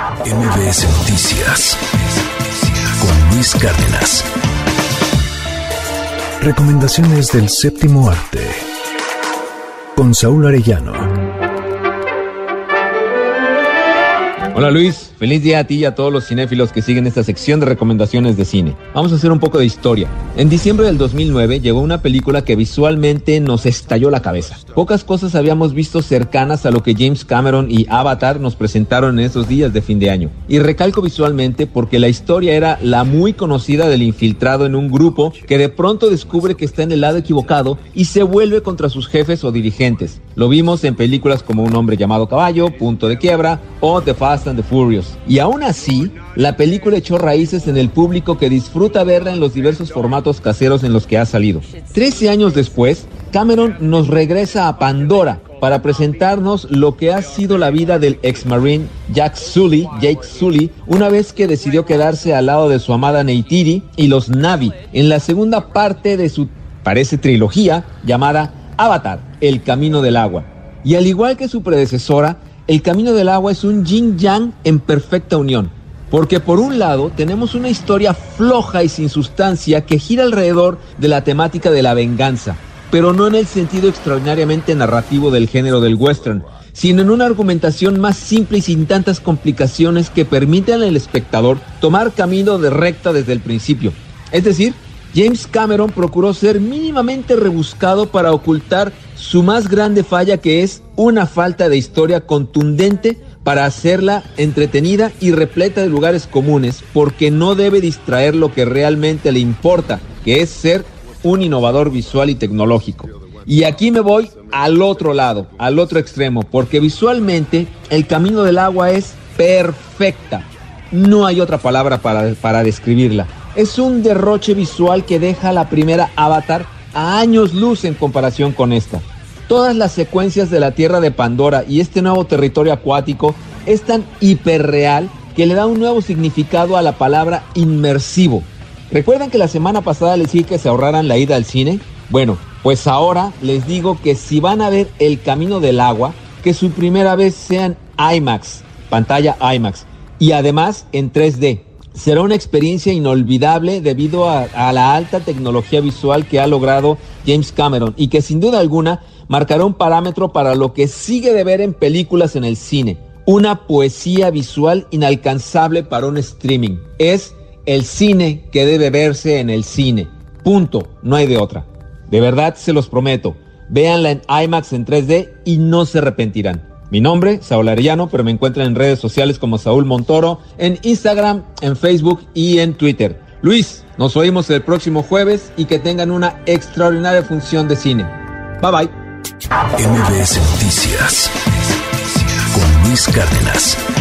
MBS Noticias con Luis Cárdenas. Recomendaciones del séptimo arte con Saúl Arellano. Hola Luis, feliz día a ti y a todos los cinéfilos que siguen esta sección de recomendaciones de cine. Vamos a hacer un poco de historia. En diciembre del 2009 llegó una película que visualmente nos estalló la cabeza. Pocas cosas habíamos visto cercanas a lo que James Cameron y Avatar nos presentaron en esos días de fin de año. Y recalco visualmente porque la historia era la muy conocida del infiltrado en un grupo que de pronto descubre que está en el lado equivocado y se vuelve contra sus jefes o dirigentes. Lo vimos en películas como Un hombre llamado caballo, Punto de quiebra o The Fast the Furious. Y aún así, la película echó raíces en el público que disfruta verla en los diversos formatos caseros en los que ha salido. Trece años después, Cameron nos regresa a Pandora para presentarnos lo que ha sido la vida del ex-marine Jack Sully, Jake Sully, una vez que decidió quedarse al lado de su amada Neytiri y los Navi en la segunda parte de su, parece, trilogía llamada Avatar, El Camino del Agua. Y al igual que su predecesora, el camino del agua es un yin yang en perfecta unión. Porque por un lado tenemos una historia floja y sin sustancia que gira alrededor de la temática de la venganza, pero no en el sentido extraordinariamente narrativo del género del western, sino en una argumentación más simple y sin tantas complicaciones que permiten al espectador tomar camino de recta desde el principio. Es decir, James Cameron procuró ser mínimamente rebuscado para ocultar su más grande falla que es una falta de historia contundente para hacerla entretenida y repleta de lugares comunes porque no debe distraer lo que realmente le importa, que es ser un innovador visual y tecnológico. Y aquí me voy al otro lado, al otro extremo, porque visualmente el camino del agua es perfecta. No hay otra palabra para, describirla es un derroche visual que deja la primera Avatar a años luz en comparación con esta. Todas las secuencias de la Tierra de Pandora y este nuevo territorio acuático es tan hiperreal que le da un nuevo significado a la palabra inmersivo. ¿Recuerdan que la semana pasada les dije que se ahorraran la ida al cine? Bueno, pues ahora les digo que si van a ver El Camino del Agua, que su primera vez sean IMAX, pantalla IMAX, y además en 3D será una experiencia inolvidable debido a, la alta tecnología visual que ha logrado James Cameron y que sin duda alguna marcará un parámetro para lo que sigue de ver en películas en el cine. Una poesía visual inalcanzable para un streaming. Es el cine que debe verse en el cine. Punto. No hay de otra. De verdad se los prometo. Véanla en IMAX en 3D y no se arrepentirán. Mi nombre, Saúl Arellano, pero me encuentran en redes sociales como Saúl Montoro, en Instagram, en Facebook y en Twitter. Luis, nos oímos el próximo jueves y que tengan una extraordinaria función de cine. Bye bye. MBS Noticias con Luis Cárdenas.